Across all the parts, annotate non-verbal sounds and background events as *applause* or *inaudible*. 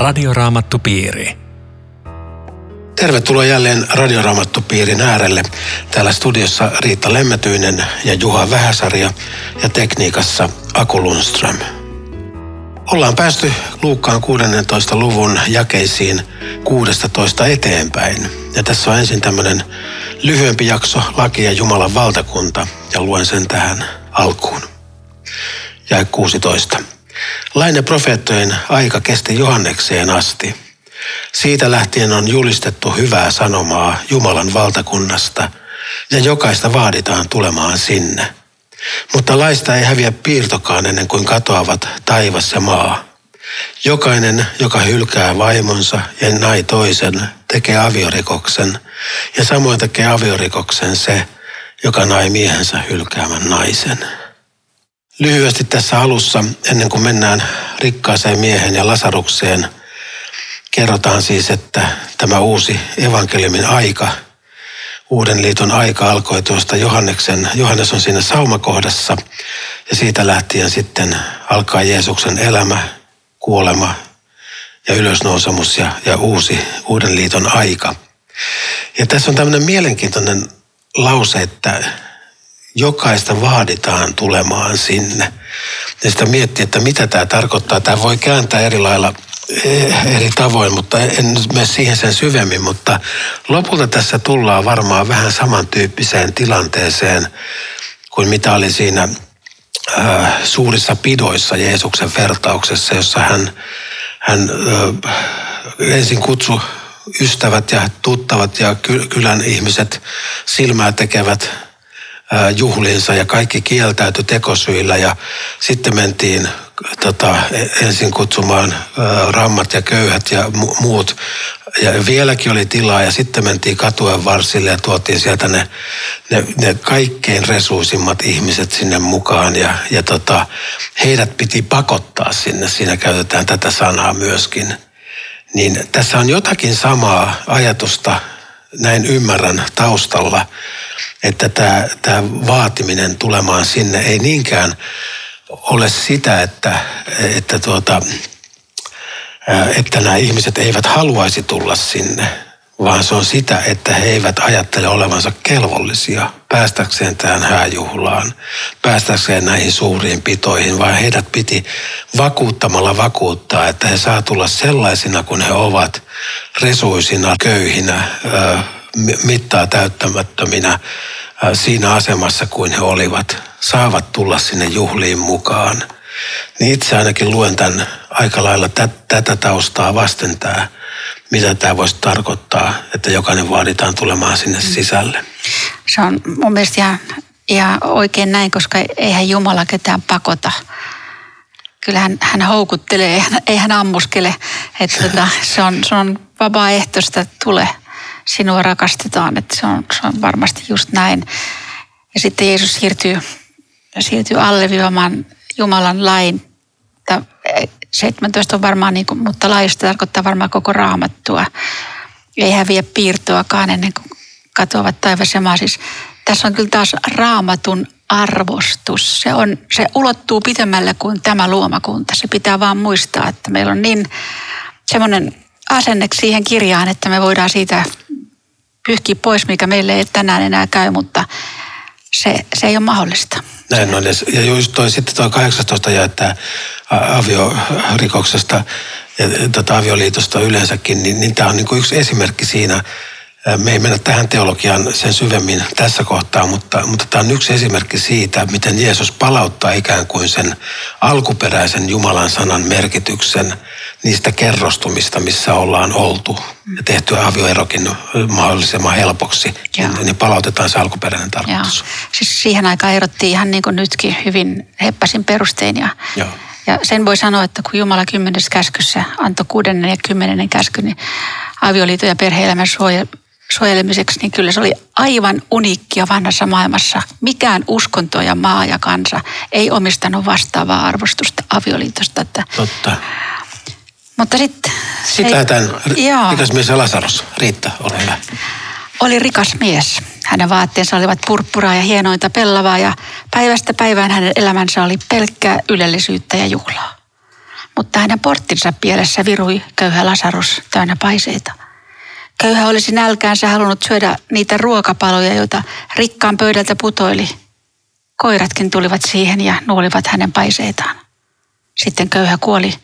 Radioraamattupiiri. Tervetuloa jälleen Radioraamattupiirin äärelle. Täällä studiossa Riitta Lemmetyinen ja Juha Vähäsarja ja tekniikassa Aku Lundström. Ollaan päästy Luukkaan 16. luvun jakeisiin 16 eteenpäin. Ja tässä on ensin tämmöinen lyhyempi jakso Laki ja Jumalan valtakunta ja luen sen tähän alkuun. Ja 16. Lain ja profeettojen aika kesti Johannekseen asti. Siitä lähtien on julistettu hyvää sanomaa Jumalan valtakunnasta ja jokaista vaaditaan tulemaan sinne. Mutta laista ei häviä piirtokaan ennen kuin katoavat taivas ja maa. Jokainen, joka hylkää vaimonsa ja nai toisen, tekee aviorikoksen, ja samoin tekee aviorikoksen se, joka nai miehensä hylkäämän naisen. Lyhyesti tässä alussa, ennen kuin mennään rikkaaseen miehen ja Lasarukseen, kerrotaan siis, että tämä uusi evankeliumin aika, uuden liiton aika alkoi tuosta Johanneksen, Johannes on siinä saumakohdassa ja siitä lähtien sitten alkaa Jeesuksen elämä, kuolema ja ylösnousemus ja, ja uusi uuden liiton aika. Ja tässä on tämmöinen mielenkiintoinen lause, että jokaista vaaditaan tulemaan sinne. Ja sitä miettiä, että mitä tämä tarkoittaa. Tämä voi kääntää eri lailla eh, eri tavoin, mutta en mene siihen sen syvemmin, mutta lopulta tässä tullaan varmaan vähän samantyyppiseen tilanteeseen kuin mitä oli siinä äh, suurissa pidoissa Jeesuksen vertauksessa, jossa hän, hän äh, ensin kutsui ystävät ja tuttavat ja kylän ihmiset silmää tekevät juhliinsa ja kaikki kieltäytyi tekosyillä ja sitten mentiin tota, e, ensin kutsumaan rammat ja köyhät ja mu- muut. Ja vieläkin oli tilaa ja sitten mentiin katuen varsille ja tuotiin sieltä ne, ne, ne kaikkein resuusimmat ihmiset sinne mukaan. Ja, ja tota, heidät piti pakottaa sinne, siinä käytetään tätä sanaa myöskin. Niin tässä on jotakin samaa ajatusta, näin ymmärrän taustalla, että tämä, tämä vaatiminen tulemaan sinne ei niinkään ole sitä, että, että, tuota, että nämä ihmiset eivät haluaisi tulla sinne, vaan se on sitä, että he eivät ajattele olevansa kelvollisia päästäkseen tähän hääjuhlaan, päästäkseen näihin suuriin pitoihin, vaan heidät piti vakuuttamalla vakuuttaa, että he saa tulla sellaisina kuin he ovat, resuisina, köyhinä, mittaa täyttämättöminä siinä asemassa kuin he olivat, saavat tulla sinne juhliin mukaan. Niin itse ainakin luen tämän aika lailla tätä taustaa vasten tämä, mitä tämä voisi tarkoittaa, että jokainen vaaditaan tulemaan sinne mm. sisälle. Se on mun mielestä ihan, ihan oikein näin, koska eihän Jumala ketään pakota. Kyllähän hän houkuttelee, ei hän ammuskele. Että *laughs* tota, se, on, se on vapaaehtoista, tule sinua rakastetaan, että se on, se on varmasti just näin. Ja sitten Jeesus siirtyy, siirtyy alleviivamaan Jumalan lain. 17 on varmaan, niin kuin, mutta laista tarkoittaa varmaan koko raamattua. Ei häviä piirtoakaan ennen kuin katoavat taivas ja maa. Siis tässä on kyllä taas raamatun arvostus. Se, on, se ulottuu pitemmälle kuin tämä luomakunta. Se pitää vaan muistaa, että meillä on niin semmoinen asenne siihen kirjaan, että me voidaan siitä pyyhkiä pois, mikä meille ei tänään enää käy, mutta se, se ei ole mahdollista. Näin on. Ja just toi, sitten tuo 18 ja että aviorikoksesta ja tota avioliitosta yleensäkin, niin, niin tämä on niin yksi esimerkki siinä, me ei mennä tähän teologiaan sen syvemmin tässä kohtaa, mutta, mutta tämä on yksi esimerkki siitä, miten Jeesus palauttaa ikään kuin sen alkuperäisen Jumalan sanan merkityksen niistä kerrostumista, missä ollaan oltu ja tehty avioerokin mahdollisimman helpoksi, niin, niin palautetaan se alkuperäinen tarkoitus. Joo. Siis siihen aikaan erottiin ihan niin kuin nytkin hyvin heppasin perustein ja Joo. Ja sen voi sanoa, että kun Jumala kymmenes käskyssä antoi kuudennen ja kymmenennen käsky, niin avioliiton ja perhe-elämän suoja, suojelemiseksi, niin kyllä se oli aivan uniikkia vanhassa maailmassa. Mikään uskonto ja maa ja kansa ei omistanut vastaavaa arvostusta avioliitosta. Että Totta. Mutta sitten... Sitten lähdetään rikas mies Lasaros. Riitta, ole hyvä. Oli rikas mies. Hänen vaatteensa olivat purppuraa ja hienointa pellavaa ja päivästä päivään hänen elämänsä oli pelkkää ylellisyyttä ja juhlaa. mutta hänen porttinsa pielessä virui köyhä Lasarus täynnä paiseita. Köyhä olisi nälkäänsä halunnut syödä niitä ruokapaloja, joita rikkaan pöydältä putoili. Koiratkin tulivat siihen ja nuolivat hänen paiseitaan. Sitten köyhä kuoli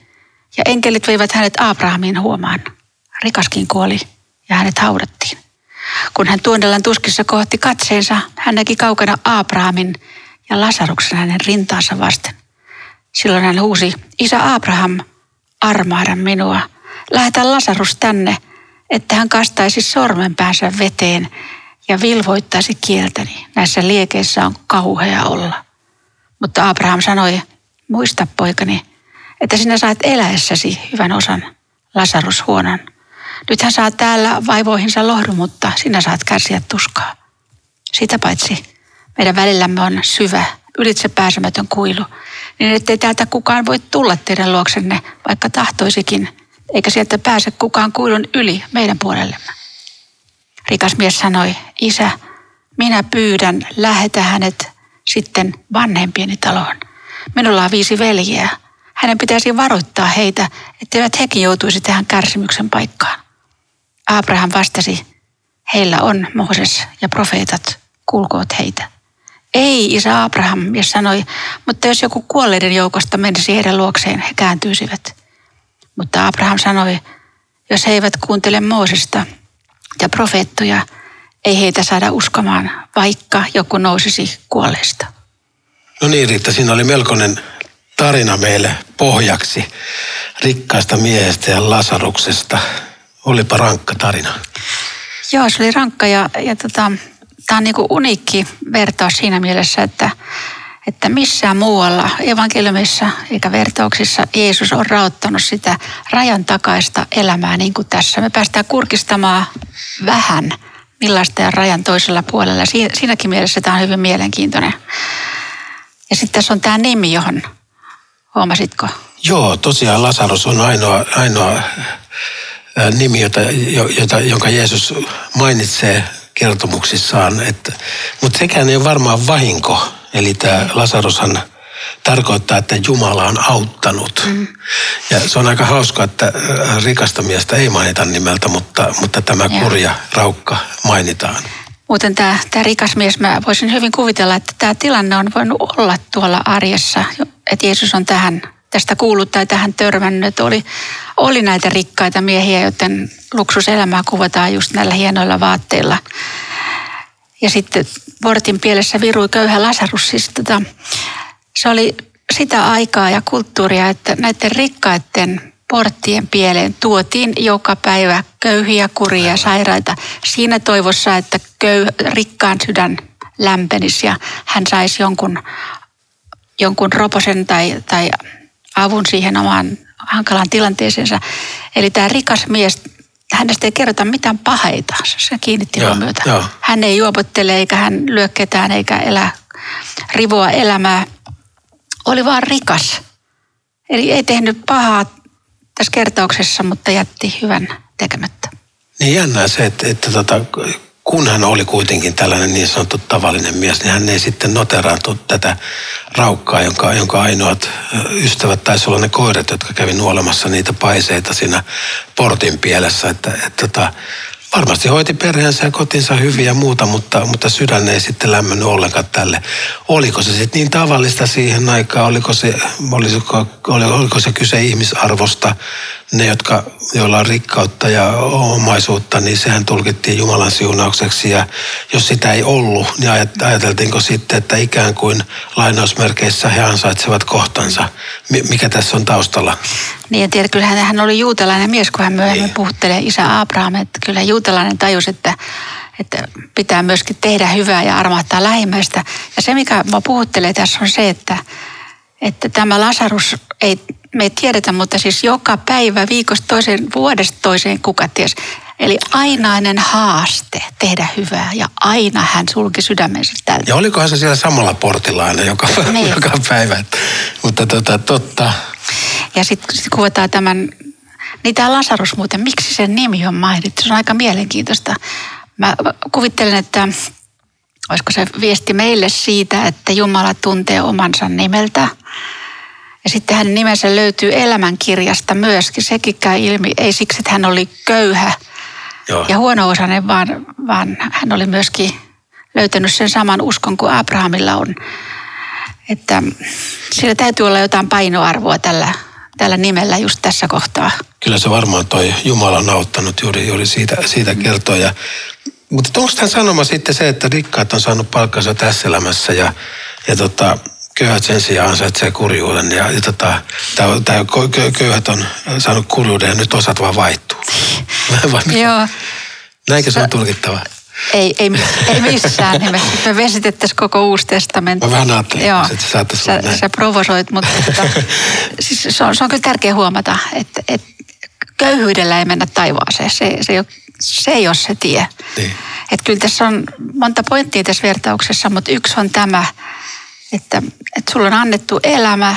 ja enkelit veivät hänet Abrahamin huomaan. Rikaskin kuoli ja hänet haudattiin. Kun hän tuondellan tuskissa kohti katseensa, hän näki kaukana Abrahamin ja Lasaruksen hänen rintaansa vasten. Silloin hän huusi, Isä Abraham, armahda minua. Lähetä Lasarus tänne, että hän kastaisi sormenpäänsä veteen ja vilvoittaisi kieltäni. Näissä liekeissä on kauhea olla. Mutta Abraham sanoi, muista poikani, että sinä saat eläessäsi hyvän osan Lasarus huonon. Nythän saat täällä vaivoihinsa lohdun, mutta sinä saat kärsiä tuskaa. Sitä paitsi meidän välillämme on syvä, ylitse pääsemätön kuilu, niin ettei täältä kukaan voi tulla teidän luoksenne, vaikka tahtoisikin, eikä sieltä pääse kukaan kuilun yli meidän puolellemme. Rikas mies sanoi, isä, minä pyydän, lähetä hänet sitten vanhempieni taloon. Minulla on viisi veljeä. Hänen pitäisi varoittaa heitä, etteivät hekin joutuisi tähän kärsimyksen paikkaan. Abraham vastasi, heillä on Mooses ja profeetat, kuulkoot heitä. Ei, isä Abraham, mies sanoi, mutta jos joku kuolleiden joukosta menisi heidän luokseen, he kääntyisivät. Mutta Abraham sanoi, jos he eivät kuuntele Moosesta ja profeettoja, ei heitä saada uskomaan, vaikka joku nousisi kuolleista. No niin Riitta, siinä oli melkoinen tarina meille pohjaksi rikkaasta miehestä ja Lasaruksesta. Olipa rankka tarina. Joo, se oli rankka ja, ja tota, tämä on niin kuin uniikki vertaus siinä mielessä, että, että missään muualla evankeliumissa eikä vertauksissa Jeesus on rauttanut sitä rajan takaista elämää niin kuin tässä. Me päästään kurkistamaan vähän, millaista on rajan toisella puolella. Siinäkin mielessä tämä on hyvin mielenkiintoinen. Ja sitten tässä on tämä nimi, johon huomasitko? Joo, tosiaan Lasarus on ainoa, ainoa nimi, jota, jota, jonka Jeesus mainitsee kertomuksissaan. Että, mutta sekään ei ole varmaan vahinko. Eli tämä Lasarushan tarkoittaa, että Jumala on auttanut. Mm. Ja se on aika hauska, että äh, rikasta miestä ei mainita nimeltä, mutta, mutta tämä ja. kurja raukka mainitaan. Muuten tämä, tämä rikas mies, mä voisin hyvin kuvitella, että tämä tilanne on voinut olla tuolla arjessa, että Jeesus on tähän, tästä kuullut tai tähän törmännyt. Oli, oli näitä rikkaita miehiä, joten luksuselämää kuvataan just näillä hienoilla vaatteilla. Ja sitten portin pielessä virui köyhä Lasarus. Siis tota, se oli sitä aikaa ja kulttuuria, että näiden rikkaiden porttien pieleen tuotiin joka päivä köyhiä, kuria, sairaita siinä toivossa, että köy, rikkaan sydän lämpenisi ja hän saisi jonkun, jonkun roposen tai, tai avun siihen omaan hankalaan tilanteeseensa. Eli tämä rikas mies, hänestä ei kerrota mitään paheita. Se kiinnitti joo, huomiota. Joo. Hän ei juopottele eikä hän lyö ketään eikä elä rivoa elämää. Oli vaan rikas. Eli ei tehnyt pahaa tässä kertauksessa, mutta jätti hyvän tekemättä. Niin jännää se, että, että tota, kun hän oli kuitenkin tällainen niin sanottu tavallinen mies, niin hän ei sitten noteraantu tätä raukkaa, jonka, jonka ainoat ystävät taisi olla ne koirat, jotka kävi nuolemassa niitä paiseita siinä portin pielessä. Että, että tota, varmasti hoiti perheensä ja kotinsa hyvin ja muuta, mutta, mutta sydän ei sitten lämmennyt ollenkaan tälle. Oliko se sitten niin tavallista siihen aikaan, oliko se, oliko, oliko se kyse ihmisarvosta, ne, jotka, joilla on rikkautta ja omaisuutta, niin sehän tulkittiin Jumalan siunaukseksi. Ja jos sitä ei ollut, niin ajateltiinko sitten, että ikään kuin lainausmerkeissä he ansaitsevat kohtansa. Mikä tässä on taustalla? Niin, en tiedä, kyllähän hän oli juutalainen mies, kun hän myöhemmin niin. puhuttelee isä Abraham, että kyllä juutalainen tajus, että että pitää myöskin tehdä hyvää ja armahtaa lähimmäistä. Ja se, mikä mä puhuttelee tässä on se, että, että tämä Lasarus ei me ei tiedetä, mutta siis joka päivä viikosta toiseen, vuodesta toiseen, kuka ties. Eli ainainen haaste tehdä hyvää ja aina hän sulki sydämensä tältä. Ja olikohan se siellä samalla portilla aina joka, *laughs* niin. joka päivä. Mutta tota, totta. Ja sitten sit kuvataan tämän, niin tämä Lasarus muuten, miksi sen nimi on mainittu? Se on aika mielenkiintoista. Mä kuvittelen, että olisiko se viesti meille siitä, että Jumala tuntee omansa nimeltä – Ja sitten hänen nimensä löytyy elämänkirjasta myöskin. Sekin käy ilmi, ei siksi, että hän oli köyhä Joo. ja huono-osainen, vaan, vaan hän oli myöskin löytänyt sen saman uskon kuin Abrahamilla on. Että sillä täytyy olla jotain painoarvoa tällä, tällä nimellä just tässä kohtaa. Kyllä se varmaan toi Jumala on auttanut juuri, juuri siitä, siitä kertoa. Ja, mutta onko tämän sanoma sitten se, että rikkaat on saanut palkkansa tässä elämässä ja, ja tota, köyhät sen sijaan ansaitsee kurjuuden. Ja, ja tota, tämä köyhät on saanut kurjuuden ja nyt osat vaan vaihtuu. *laughs* Joo. Näinkö se on tulkittava? Ei, ei, ei missään nimessä. Me vesitettäisiin koko uusi testamentti. Mä vähän ajattelin, Joo, että sä, sä, sä provosoit, mutta että, *laughs* siis se, on, se on kyllä tärkeä huomata, että, että köyhyydellä ei mennä taivaaseen. Se, se, ei, ole, se ei ole se tie. Niin. Että kyllä tässä on monta pointtia tässä vertauksessa, mutta yksi on tämä, että, että sulla on annettu elämä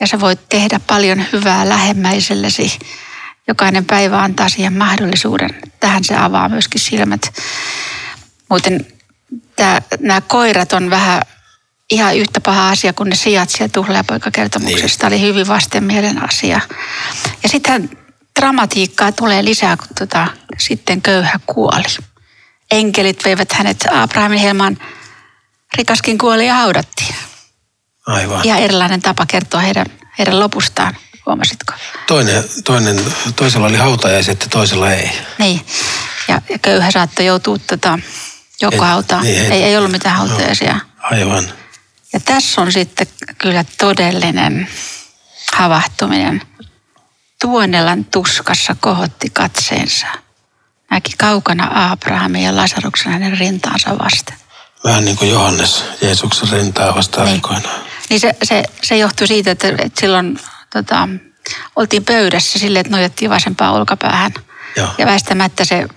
ja sä voit tehdä paljon hyvää lähemmäisellesi jokainen päivä antaa siihen mahdollisuuden. Tähän se avaa myöskin silmät. Muuten tämä, nämä koirat on vähän ihan yhtä paha asia kuin ne sijat siellä tuhlaajapoikakertomuksesta. Niin. Oli hyvin vastenmielen asia. Ja sitten dramatiikkaa tulee lisää, kun tota, sitten köyhä kuoli. Enkelit veivät hänet Abrahamin helman rikaskin kuoli ja haudattiin. Aivan. Ihan erilainen tapa kertoa heidän, heidän lopustaan. Huomasitko? Toinen, toinen, toisella oli hautajaiset ja toisella ei. Niin, ja, ja köyhä saattoi joutua tota, joko hautaan. Niin, ei, ei ollut mitään hautajaisia. No, aivan. Ja tässä on sitten kyllä todellinen havahtuminen. Tuonelan tuskassa kohotti katseensa. Näki kaukana Abrahamin ja Lasaruksen hänen rintaansa vasten. Vähän niin kuin Johannes Jeesuksen rintaa vasta niin. aikoinaan. Niin se, se, se johtui siitä, että, että silloin tota, oltiin pöydässä silleen, että nojattiin vasempaan olkapäähän. Joo. Ja väistämättä se,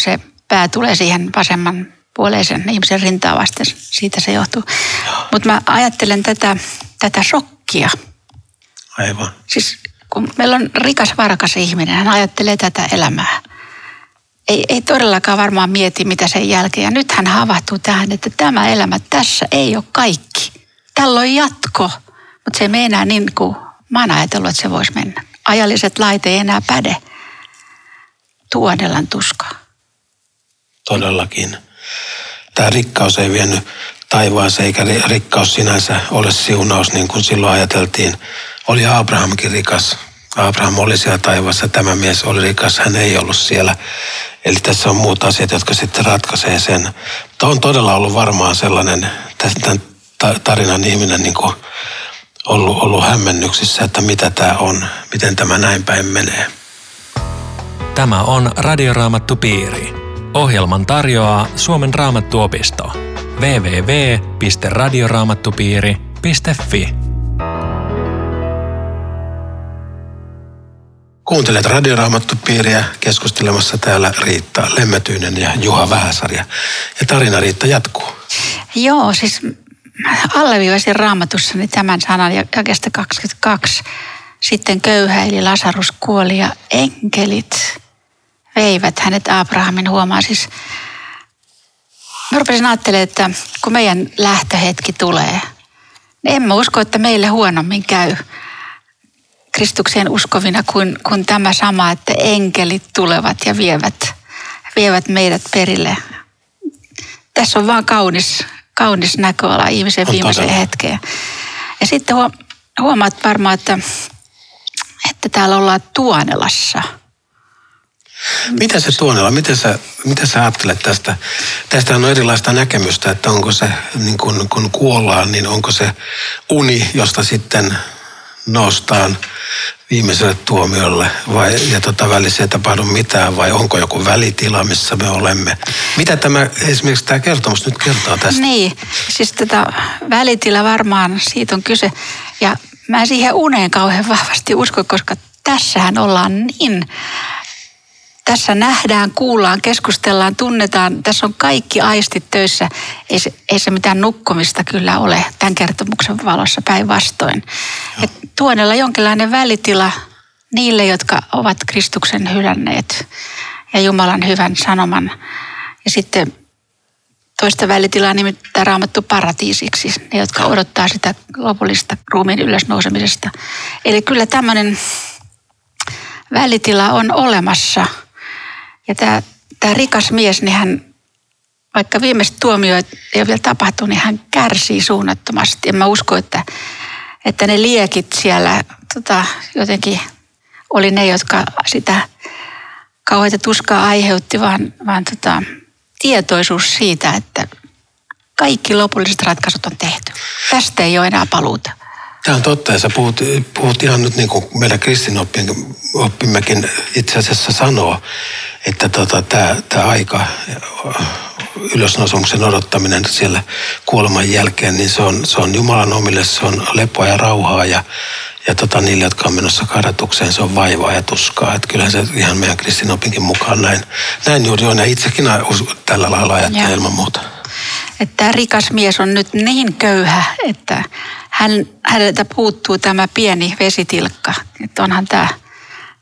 se pää tulee siihen vasemman puoleisen ihmisen rintaa vasten. Siitä se johtuu. Mutta mä ajattelen tätä, tätä shokkia. Aivan. Siis kun meillä on rikas, varakas ihminen, hän ajattelee tätä elämää. Ei, ei todellakaan varmaan mieti, mitä sen jälkeen. Ja nyt hän havahtuu tähän, että tämä elämä tässä ei ole kaikki. Tällä on jatko, mutta se ei mene enää niin kuin Mä oon ajatellut, että se voisi mennä. Ajalliset lait ei enää päde. Tuodellan tuskaa. Todellakin. Tämä rikkaus ei vienyt taivaaseen, eikä rikkaus sinänsä ole siunaus, niin kuin silloin ajateltiin. Oli Abrahamkin rikas. Abraham oli siellä taivaassa, tämä mies oli rikas, hän ei ollut siellä. Eli tässä on muut asiat, jotka sitten ratkaisee sen. Mutta on todella ollut varmaan sellainen, tämän tarinan ihminen niin kuin ollut, ollut hämmennyksissä, että mitä tämä on, miten tämä näin päin menee. Tämä on Radioraamattu Piiri. Ohjelman tarjoaa Suomen raamattuopisto. www.radioraamattupiiri.fi Kuuntelet Radioraamattupiiriä keskustelemassa täällä Riitta Lemmetyinen ja Juha Vähäsarja. Ja tarina Riitta jatkuu. Joo, siis alleviivasin raamatussani tämän sanan jakesta 22. Sitten köyhä eli Lasarus kuoli ja enkelit veivät hänet Abrahamin huomaan. Siis mä rupesin ajattelemaan, että kun meidän lähtöhetki tulee, niin en mä usko, että meille huonommin käy Kristukseen uskovina kuin, kuin tämä sama, että enkelit tulevat ja vievät, vievät meidät perille. Tässä on vaan kaunis kaunis näköala ihmisen viimeiseen hetkeen. Ja sitten huomaat varmaan, että, että täällä ollaan Tuonelassa. Mitä se Tuonela, miten sä, mitä sä ajattelet tästä? Tästä on erilaista näkemystä, että onko se, niin kun, kun kuollaan, niin onko se uni, josta sitten noustaan viimeiselle tuomiolle vai, ja tota, välissä ei tapahdu mitään vai onko joku välitila, missä me olemme. Mitä tämä esimerkiksi tämä kertomus nyt kertoo tästä? Niin, siis tätä välitila varmaan siitä on kyse ja mä siihen uneen kauhean vahvasti usko, koska tässähän ollaan niin tässä nähdään, kuullaan, keskustellaan, tunnetaan. Tässä on kaikki aistit töissä. Ei se, ei se mitään nukkumista kyllä ole tämän kertomuksen valossa päinvastoin. Tuonella jonkinlainen välitila niille, jotka ovat Kristuksen hylänneet ja Jumalan hyvän sanoman. Ja sitten toista välitilaa nimittäin raamattu paratiisiksi, ne jotka odottaa sitä lopullista ruumiin ylösnousemisesta. Eli kyllä tämmöinen välitila on olemassa. Ja tämä, tämä rikas mies, niin hän, vaikka viimeiset tuomioit ei ole vielä tapahtunut, niin hän kärsii suunnattomasti. En mä usko, että, että ne liekit siellä tota, jotenkin oli ne, jotka sitä kauheita tuskaa aiheutti, vaan, vaan tota, tietoisuus siitä, että kaikki lopulliset ratkaisut on tehty. Tästä ei ole enää paluuta. Tämä on totta ja sä puhut, puhut ihan nyt niin kuin meidän kristinoppimmekin itse asiassa sanoo, että tota, tämä, tämä aika ylösnosumuksen odottaminen siellä kuoleman jälkeen, niin se on, se on Jumalan omille, se on lepoa ja rauhaa ja, ja tota, niille, jotka on menossa kadatukseen, se on vaivaa ja tuskaa. Että kyllähän se ihan meidän kristinopinkin mukaan näin, näin juuri on ja itsekin tällä lailla ajattelen ilman muuta. Että tämä rikas mies on nyt niin köyhä, että hän, häneltä puuttuu tämä pieni vesitilkka. Että onhan tämä,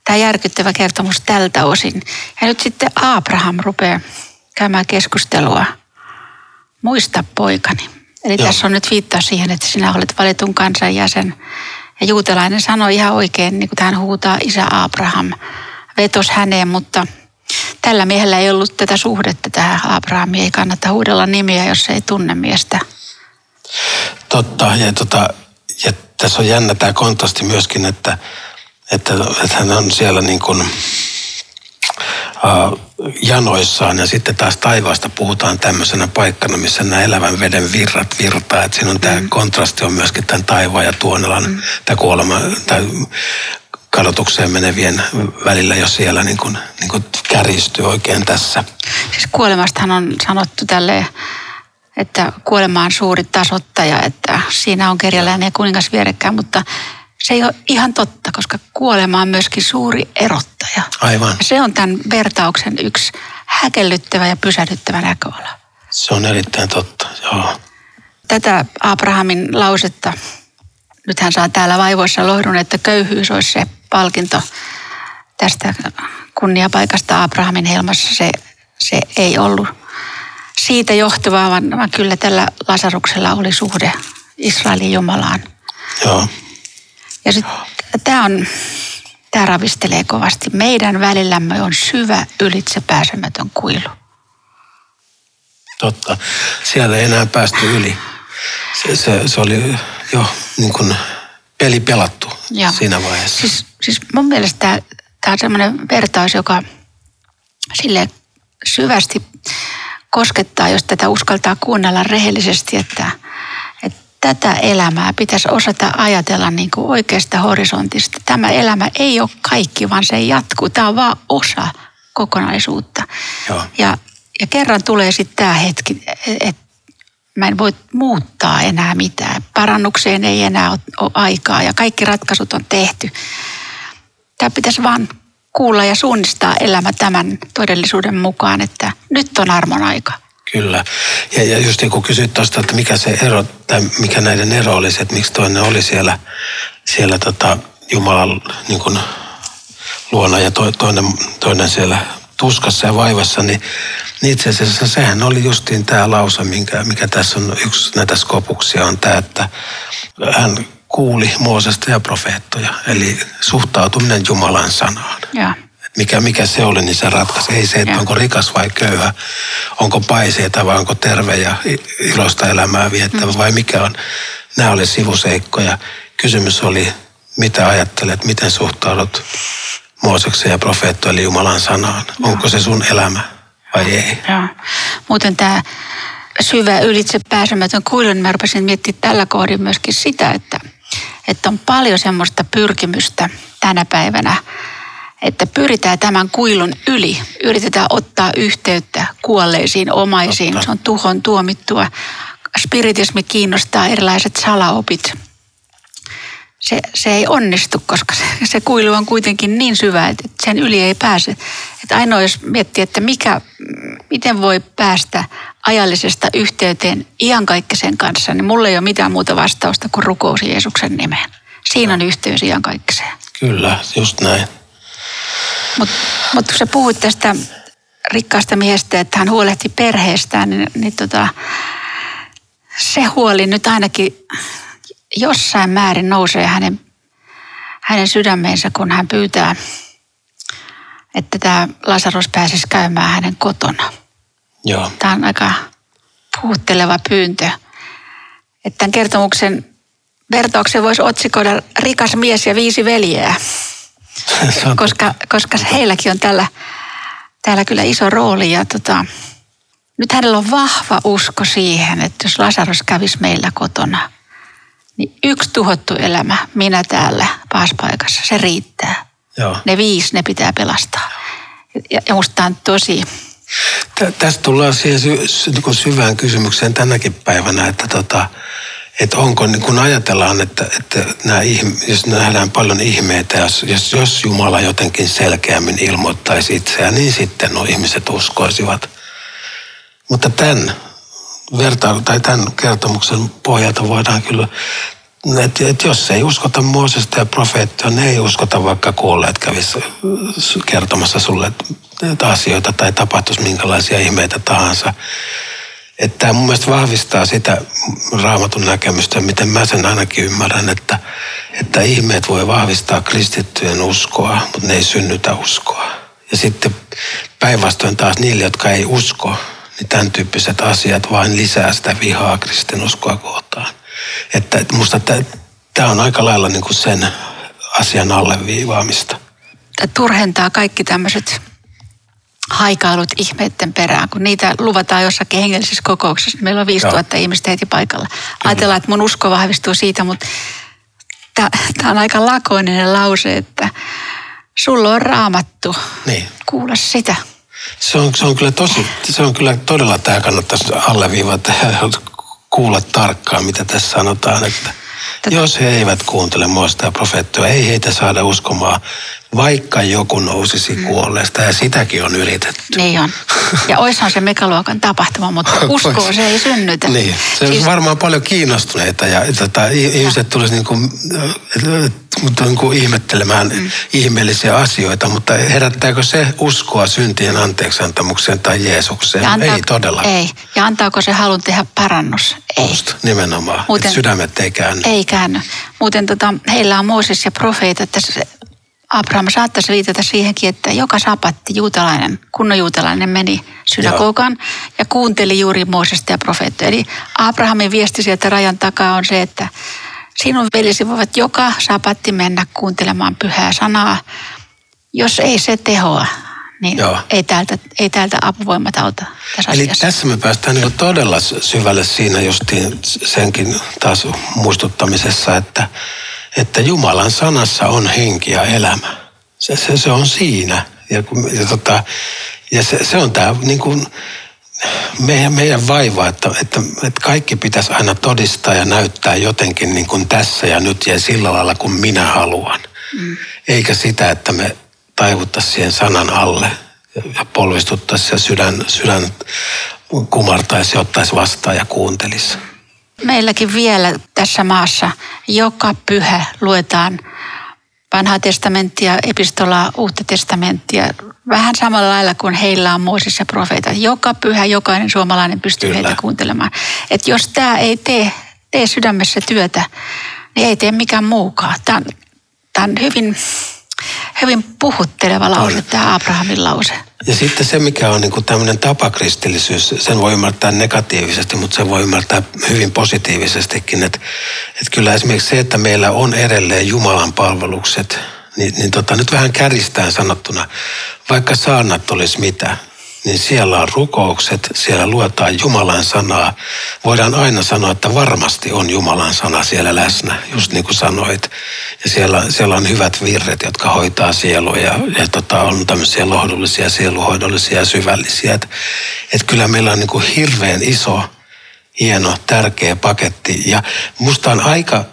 tämä järkyttävä kertomus tältä osin. Ja nyt sitten Abraham rupeaa käymään keskustelua. Muista poikani. Eli Joo. tässä on nyt viittaus siihen, että sinä olet valitun kansan jäsen. Ja juutalainen sanoi ihan oikein, niin kuin hän huutaa isä Abraham. Vetos häneen, mutta tällä miehellä ei ollut tätä suhdetta tähän Abrahamiin. Ei kannata huudella nimiä, jos ei tunne miestä. Totta, ja, tota, ja tässä on jännä tämä kontrasti myöskin, että, että, että hän on siellä niin kuin, uh, janoissaan ja sitten taas taivaasta puhutaan tämmöisenä paikkana, missä nämä elävän veden virrat virtaa. Että siinä on tämä mm. kontrasti on myöskin tämän taivaan ja tuonelan, mm. tämä kuolema, tämä kadotukseen menevien välillä, jos siellä niin kuin, niin kuin kärjistyy oikein tässä. Siis kuolemastahan on sanottu tälleen että kuolema on suuri tasottaja, että siinä on kerjäläinen ja kuningas vierekkäin, mutta se ei ole ihan totta, koska kuolema on myöskin suuri erottaja. Aivan. Ja se on tämän vertauksen yksi häkellyttävä ja pysähdyttävä näköala. Se on erittäin totta, joo. Tätä Abrahamin lausetta, nyt hän saa täällä vaivoissa lohdun, että köyhyys olisi se palkinto tästä kunniapaikasta Abrahamin helmassa. Se, se ei ollut siitä johtuvaa, vaan, vaan kyllä tällä Lasaruksella oli suhde Israelin Jumalaan. Joo. Ja sitten tämä on, tämä ravistelee kovasti. Meidän välillämme on syvä ylitse pääsemätön kuilu. Totta. Siellä ei enää päästy yli. Se, se, se oli jo niin kuin peli pelattu Joo. siinä vaiheessa. Siis, siis mun mielestä tämä, on sellainen vertaus, joka sille syvästi koskettaa, jos tätä uskaltaa kuunnella rehellisesti, että, että tätä elämää pitäisi osata ajatella niin kuin oikeasta horisontista. Tämä elämä ei ole kaikki, vaan se jatkuu. Tämä on vaan osa kokonaisuutta. Joo. Ja, ja kerran tulee sitten tämä hetki, että mä en voi muuttaa enää mitään. Parannukseen ei enää ole aikaa ja kaikki ratkaisut on tehty. Tämä pitäisi vaan kuulla ja suunnistaa elämä tämän todellisuuden mukaan, että nyt on armon aika. Kyllä. Ja, ja just niin kuin kysyt tuosta, että mikä se ero, tai mikä näiden ero olisi, että miksi toinen oli siellä, siellä tota Jumalan niin kuin luona ja to, toinen, toinen siellä tuskassa ja vaivassa, niin, niin itse asiassa sehän oli justiin tämä lause, minkä, mikä tässä on yksi näitä skopuksia, on tämä, että hän kuuli Moosesta ja profeettoja, eli suhtautuminen Jumalan sanaan. Ja. Mikä, mikä se oli, niin se ratkaisi. Ei se, että ja. onko rikas vai köyhä, onko paiseita vai onko terve ja iloista elämää viettävä mm. vai mikä on. Nämä oli sivuseikkoja. Kysymys oli, mitä ajattelet, miten suhtaudut Mooseksen ja profeettojen eli Jumalan sanaan. Ja. Onko se sun elämä vai ei? Ja. Muuten tämä syvä ylitse pääsemätön kuilu, niin mä rupesin miettimään tällä kohdin myöskin sitä, että – että on paljon semmoista pyrkimystä tänä päivänä, että pyritään tämän kuilun yli. Yritetään ottaa yhteyttä kuolleisiin omaisiin. Totta. Se on tuhon tuomittua. Spiritismi kiinnostaa erilaiset salaopit. Se, se ei onnistu, koska se, se kuilu on kuitenkin niin syvä, että sen yli ei pääse. Että ainoa jos miettii, että mikä, miten voi päästä ajallisesta yhteyteen iankaikkisen kanssa, niin mulla ei ole mitään muuta vastausta kuin rukous Jeesuksen nimeen. Siinä on yhteys iankaikkiseen. Kyllä, just näin. Mutta mut kun sä puhuit tästä rikkaasta miehestä, että hän huolehti perheestään, niin, niin tota, se huoli nyt ainakin jossain määrin nousee hänen, hänen sydämeensä, kun hän pyytää, että tämä Lasarus pääsisi käymään hänen kotona. Joo. Tämä on aika puhutteleva pyyntö. Että tämän kertomuksen vertauksen voisi otsikoida rikas mies ja viisi veljeä, *laughs* koska, koska heilläkin on tällä, täällä kyllä iso rooli. Ja tota, nyt hänellä on vahva usko siihen, että jos Lasarus kävisi meillä kotona, niin yksi tuhottu elämä, minä täällä paaspaikassa, se riittää. Joo. Ne viisi, ne pitää pelastaa. Ja, ja musta on tosi, Tä- Tästä tullaan siihen sy- sy- niin syvään kysymykseen tänäkin päivänä, että, tota, että onko, niin kun ajatellaan, että, että nämä, ihm- jos nähdään paljon ihmeitä, jos, jos, jos Jumala jotenkin selkeämmin ilmoittaisi itseään, niin sitten nuo ihmiset uskoisivat. Mutta tämän, verta- tai tämän kertomuksen pohjalta voidaan kyllä, että, että jos ei uskota Moosesta ja profeettia, ne ei uskota vaikka kuolleet kävisi kertomassa sulle asioita tai tapahtuisi minkälaisia ihmeitä tahansa. Että tämä mun mielestä vahvistaa sitä raamatun näkemystä, miten mä sen ainakin ymmärrän, että, että ihmeet voi vahvistaa kristittyjen uskoa, mutta ne ei synnytä uskoa. Ja sitten päinvastoin taas niille, jotka ei usko, niin tämän tyyppiset asiat vain lisää sitä vihaa kristinuskoa kohtaan. Että musta tämä on aika lailla niin kuin sen asian alleviivaamista. turhentaa kaikki tämmöiset haikailut ihmeiden perään, kun niitä luvataan jossakin hengellisessä kokouksessa. Meillä on 5000 ihmistä heti paikalla. Ajatellaan, että mun usko vahvistuu siitä, mutta tämä on aika lakoninen lause, että sulla on raamattu. Niin. Kuule sitä. Se on, se on kyllä tosi, se on kyllä todella, tämä kannattaisi alleviivata *laughs* kuulla tarkkaan, mitä tässä sanotaan, että Tätä- jos he eivät kuuntele muista ja ei heitä saada uskomaan, vaikka joku nousisi Mm. kuolleesta ja sitäkin on yritetty. Niin on. Ja *laughs* oishan se megaluokan tapahtuma, mutta uskoa se ei synnytä. Niin, se on Siis- varmaan paljon kiinnostuneita ja tota, ihmiset tulisi niin kuin, niin kuin ihmettelemään mm. ihmeellisiä asioita, mutta herättääkö se uskoa syntien anteeksiantamukseen tai Jeesukseen? Ja antaa- ei todella. Ei. Ja antaako se halun tehdä parannus? Ei. Just, nimenomaan. Muuten- sydämet ei käänny. Ei käänny. Muuten tota, heillä on Mooses ja profeetat. että Abraham saattaisi viitata siihenkin, että joka sapatti juutalainen, kunnon juutalainen meni synagogaan ja kuunteli juuri Moosesta ja profeettoja. Eli Abrahamin viesti sieltä rajan takaa on se, että sinun veljesi voivat joka sapatti mennä kuuntelemaan pyhää sanaa. Jos ei se tehoa, niin Joo. ei täältä, ei täältä apuvoimat auta tässä Eli asiassa. tässä me päästään niin todella syvälle siinä justiin senkin taas muistuttamisessa, että, että Jumalan sanassa on henki ja elämä. Se, se, se on siinä. Ja, kun- ja, tota, ja se, se on tämä niin kuin meidän, meidän vaiva, että, että, että kaikki pitäisi aina todistaa ja näyttää jotenkin niin kuin tässä ja nyt ja sillä lailla kuin minä haluan. Mm. Eikä sitä, että me taivuttaisiin siihen sanan alle ja- ja polvistuttaisiin ja sydän, sydän kumartaisi ja ottaisi vastaan ja kuuntelisi. Meilläkin vielä tässä maassa joka pyhä luetaan vanhaa testamenttia, epistolaa, uutta testamenttia. Vähän samalla lailla kuin heillä on Mooses ja profeetat. Joka pyhä, jokainen suomalainen pystyy Kyllä. heitä kuuntelemaan. Et jos tämä ei tee, tee sydämessä työtä, niin ei tee mikään muukaan. Tämä on, tää on hyvin, hyvin puhutteleva lause, tämä Abrahamin lause. Ja sitten se, mikä on niin tämmöinen tapakristillisyys, sen voi ymmärtää negatiivisesti, mutta sen voi ymmärtää hyvin positiivisestikin. Että, että kyllä esimerkiksi se, että meillä on edelleen Jumalan palvelukset, niin, niin tota, nyt vähän käristään sanottuna, vaikka saannat olisi mitä, niin siellä on rukoukset, siellä luetaan Jumalan sanaa. Voidaan aina sanoa, että varmasti on Jumalan sana siellä läsnä, just niin kuin sanoit. Ja siellä, siellä on hyvät virret, jotka hoitaa sielua ja, ja tota, on tämmöisiä lohdullisia, sieluhoidollisia ja syvällisiä. Että et kyllä meillä on niin kuin hirveän iso, hieno, tärkeä paketti. Ja musta on aika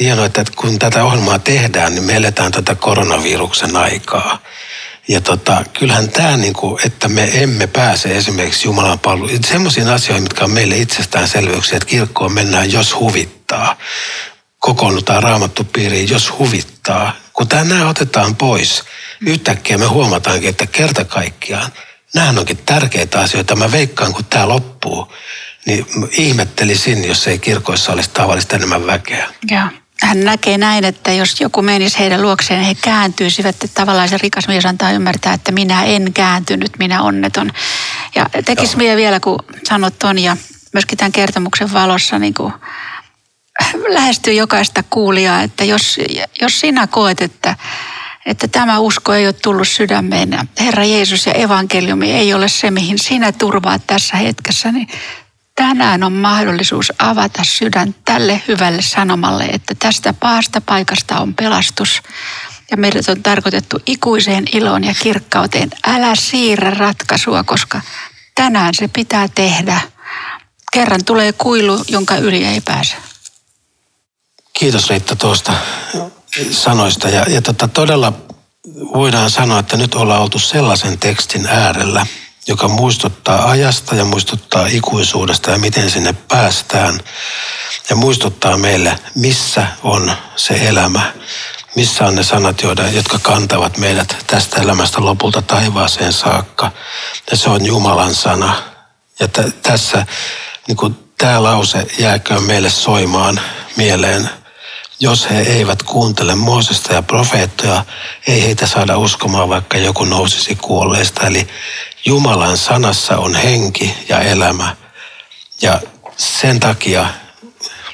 hienoa, että kun tätä ohjelmaa tehdään, niin me eletään tätä koronaviruksen aikaa. Ja tota, kyllähän tämä, niinku, että me emme pääse esimerkiksi Jumalan palveluun, semmoisiin asioihin, mitkä on meille itsestäänselvyyksiä, että kirkkoon mennään, jos huvittaa. Kokoonnutaan raamattupiiriin, jos huvittaa. Kun nämä otetaan pois, yhtäkkiä me huomataankin, että kerta kaikkiaan Nämähän onkin tärkeitä asioita. Mä veikkaan, kun tämä loppuu, niin ihmettelisin, jos ei kirkoissa olisi tavallista enemmän väkeä. Joo. Hän näkee näin, että jos joku menisi heidän luokseen, he kääntyisivät, että tavallaan se rikas mies antaa ymmärtää, että minä en kääntynyt, minä onneton. Ja tekisi vielä vielä, kun sanot ton ja myöskin tämän kertomuksen valossa niin kuin *laughs* lähestyy jokaista kuulijaa, että jos, jos sinä koet, että, että tämä usko ei ole tullut sydämeen, Herra Jeesus ja evankeliumi ei ole se, mihin sinä turvaat tässä hetkessä, niin tänään on mahdollisuus avata sydän tälle hyvälle sanomalle, että tästä pahasta paikasta on pelastus. Ja meidät on tarkoitettu ikuiseen iloon ja kirkkauteen. Älä siirrä ratkaisua, koska tänään se pitää tehdä. Kerran tulee kuilu, jonka yli ei pääse. Kiitos Riitta tuosta sanoista. Ja, ja tota, todella voidaan sanoa, että nyt ollaan oltu sellaisen tekstin äärellä, joka muistuttaa ajasta ja muistuttaa ikuisuudesta ja miten sinne päästään. Ja muistuttaa meille, missä on se elämä, missä on ne sanat, jotka kantavat meidät tästä elämästä lopulta taivaaseen saakka. Ja se on Jumalan sana. Ja t- tässä niin tämä lause jääköön meille soimaan mieleen jos he eivät kuuntele Moosesta ja profeettoja, ei heitä saada uskomaan, vaikka joku nousisi kuolleista. Eli Jumalan sanassa on henki ja elämä. Ja sen takia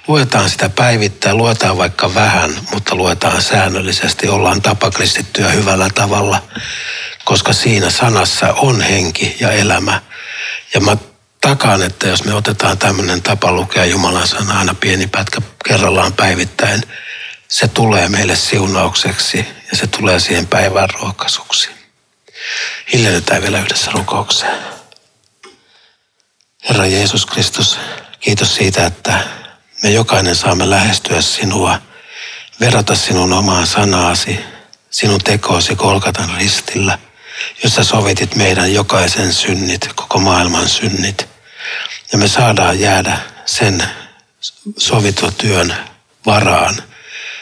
luetaan sitä päivittäin, luetaan vaikka vähän, mutta luetaan säännöllisesti, ollaan tapakristittyjä hyvällä tavalla, koska siinä sanassa on henki ja elämä. Ja mä takaan, että jos me otetaan tämmöinen tapa lukea Jumalan sana aina pieni pätkä kerrallaan päivittäin, se tulee meille siunaukseksi ja se tulee siihen päivän ruokasuksi. Hiljennytään vielä yhdessä rukoukseen. Herra Jeesus Kristus, kiitos siitä, että me jokainen saamme lähestyä sinua, verrata sinun omaan sanaasi, sinun tekoosi Kolkatan ristillä, jossa sovitit meidän jokaisen synnit, koko maailman synnit – ja me saadaan jäädä sen sovitotyön varaan,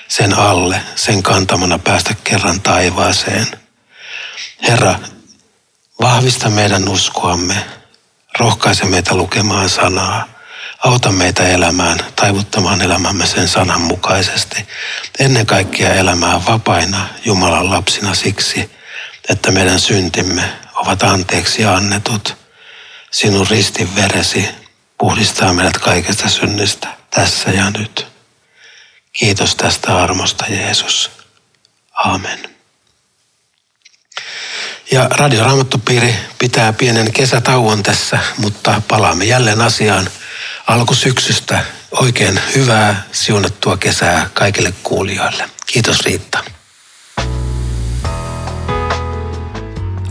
sen alle, sen kantamana päästä kerran taivaaseen. Herra, vahvista meidän uskoamme, rohkaise meitä lukemaan sanaa, auta meitä elämään, taivuttamaan elämämme sen sanan mukaisesti. Ennen kaikkea elämään vapaina Jumalan lapsina siksi, että meidän syntimme ovat anteeksi annetut – sinun ristin veresi puhdistaa meidät kaikesta synnistä tässä ja nyt. Kiitos tästä armosta, Jeesus. Amen. Ja Radioraamattupiiri pitää pienen kesätauon tässä, mutta palaamme jälleen asiaan alkusyksystä. Oikein hyvää, siunattua kesää kaikille kuulijoille. Kiitos Riitta.